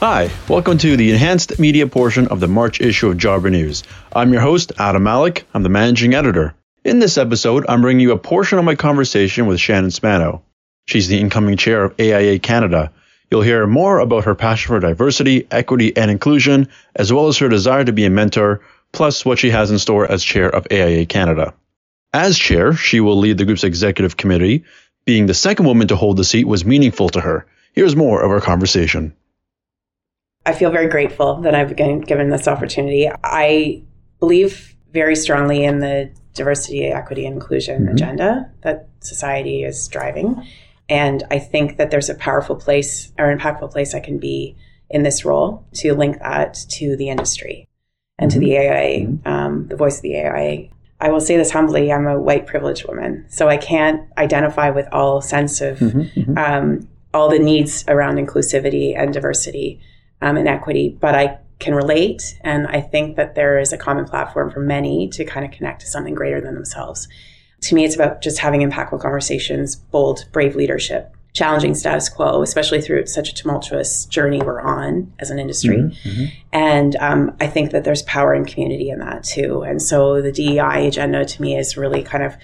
Hi, welcome to the enhanced media portion of the March issue of Jobber News. I'm your host, Adam Malik. I'm the managing editor. In this episode, I'm bringing you a portion of my conversation with Shannon Spano. She's the incoming chair of AIA Canada. You'll hear more about her passion for diversity, equity, and inclusion, as well as her desire to be a mentor, plus what she has in store as chair of AIA Canada. As chair, she will lead the group's executive committee. Being the second woman to hold the seat was meaningful to her. Here's more of our conversation. I feel very grateful that I've been given this opportunity. I believe very strongly in the diversity, equity, and inclusion mm-hmm. agenda that society is driving. And I think that there's a powerful place or impactful place I can be in this role to link that to the industry and mm-hmm. to the AIA, mm-hmm. um, the voice of the AIA. I will say this humbly I'm a white privileged woman, so I can't identify with all sense of mm-hmm. mm-hmm. um, all the needs around inclusivity and diversity um, and equity, but I can relate. And I think that there is a common platform for many to kind of connect to something greater than themselves. To me, it's about just having impactful conversations, bold, brave leadership, challenging status quo, especially through such a tumultuous journey we're on as an industry. Mm-hmm, mm-hmm. And um, I think that there's power in community in that too. And so the DEI agenda to me is really kind of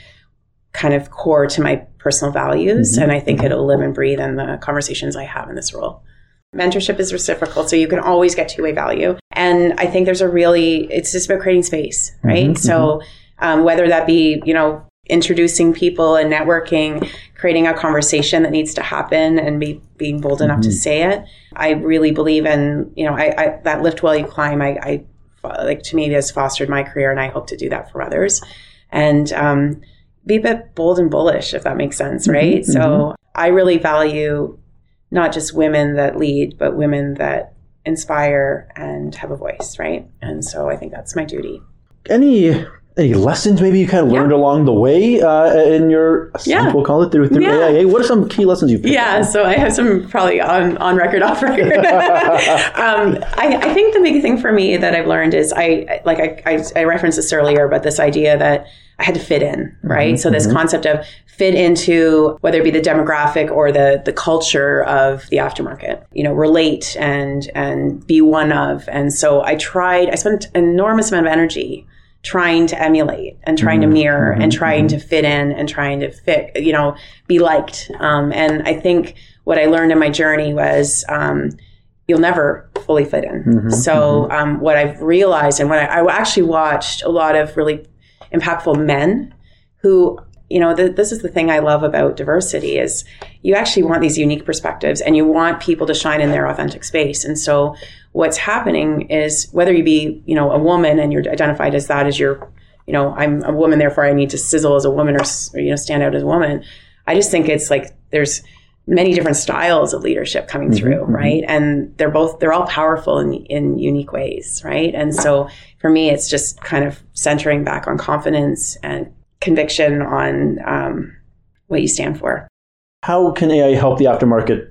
kind of core to my personal values. Mm-hmm. And I think it'll live and breathe in the conversations I have in this role. Mentorship is reciprocal, so you can always get two way value. And I think there's a really, it's just about creating space, right? Mm-hmm, so mm-hmm. um, whether that be, you know, introducing people and networking, creating a conversation that needs to happen and be being bold enough mm-hmm. to say it. I really believe in, you know, I, I that lift while you climb, I, I, like to me, it has fostered my career and I hope to do that for others. And, um, be a bit bold and bullish, if that makes sense, right? Mm-hmm, so mm-hmm. I really value not just women that lead, but women that inspire and have a voice, right? And so I think that's my duty. Any any lessons maybe you kind of learned yeah. along the way uh, in your yeah. we'll call it through, through yeah. AIA? What are some key lessons you've Yeah, so I have some probably on, on record, off record. um, I, I, think the big thing for me that I've learned is I like I, I, I referenced this earlier, but this idea that I had to fit in, right? Mm-hmm, so this mm-hmm. concept of fit into whether it be the demographic or the the culture of the aftermarket, you know, relate and and be one of. And so I tried. I spent an enormous amount of energy trying to emulate and trying mm-hmm, to mirror and mm-hmm, trying mm-hmm. to fit in and trying to fit, you know, be liked. Um, and I think what I learned in my journey was. Um, you'll never fully fit in. Mm-hmm, so, mm-hmm. um, what I've realized, and what I, I, actually watched a lot of really impactful men who you know th- this is the thing i love about diversity is you actually want these unique perspectives and you want people to shine in their authentic space. And so what's happening is whether you be you know a woman and you're identified as that as your you know i'm a woman therefore i need to sizzle as a woman or, or you know stand out as a woman i just think it's like there's many different styles of leadership coming mm-hmm, through, mm-hmm. right? And they're both they're all powerful in in unique ways, right? And so for me, it's just kind of centering back on confidence and conviction on um, what you stand for. How can AIA help the aftermarket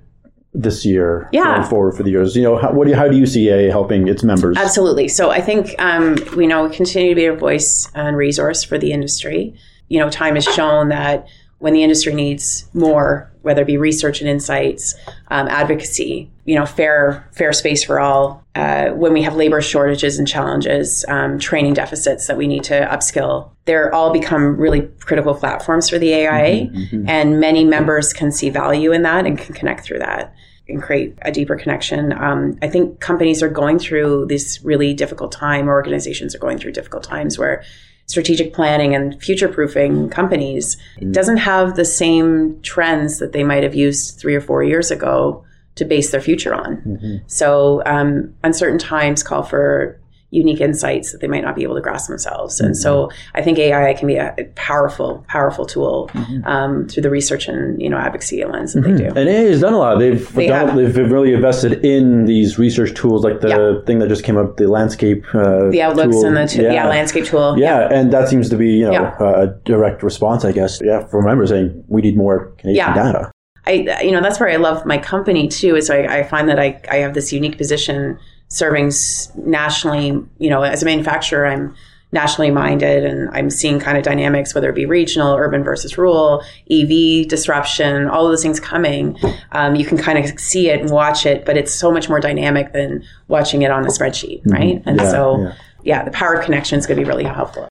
this year yeah. going forward for the years? You know, how, what do you, how do you see AIA helping its members? Absolutely. So I think um, we know we continue to be a voice and resource for the industry. You know, time has shown that when the industry needs more, whether it be research and insights, um, advocacy, you know, fair fair space for all. Uh, when we have labor shortages and challenges, um, training deficits that we need to upskill, they're all become really critical platforms for the AIA, mm-hmm, mm-hmm. and many members can see value in that and can connect through that and create a deeper connection. Um, I think companies are going through this really difficult time, or organizations are going through difficult times where strategic planning and future proofing companies mm-hmm. doesn't have the same trends that they might have used three or four years ago to base their future on. Mm-hmm. So um, uncertain times call for unique insights that they might not be able to grasp themselves. And mm-hmm. so I think AIA can be a powerful, powerful tool mm-hmm. um, through the research and you know advocacy lens that mm-hmm. they do. And AIA has done a lot. They've they done, they've really invested in these research tools, like the yeah. thing that just came up, the landscape, uh, the outlooks tool. and the t- yeah. yeah. landscape tool. Yeah. yeah. and that seems to be you know a direct response, I guess. Yeah, from members saying we need more Canadian data. I, you know, that's where I love my company too. Is I, I find that I, I have this unique position serving nationally. You know, as a manufacturer, I'm nationally minded and I'm seeing kind of dynamics, whether it be regional, urban versus rural, EV disruption, all of those things coming. Um, you can kind of see it and watch it, but it's so much more dynamic than watching it on a spreadsheet, mm-hmm. right? And yeah, so, yeah. yeah, the power of connection is going to be really helpful.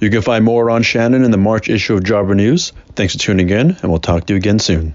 You can find more on Shannon in the March issue of Jobber News. Thanks for tuning in, and we'll talk to you again soon.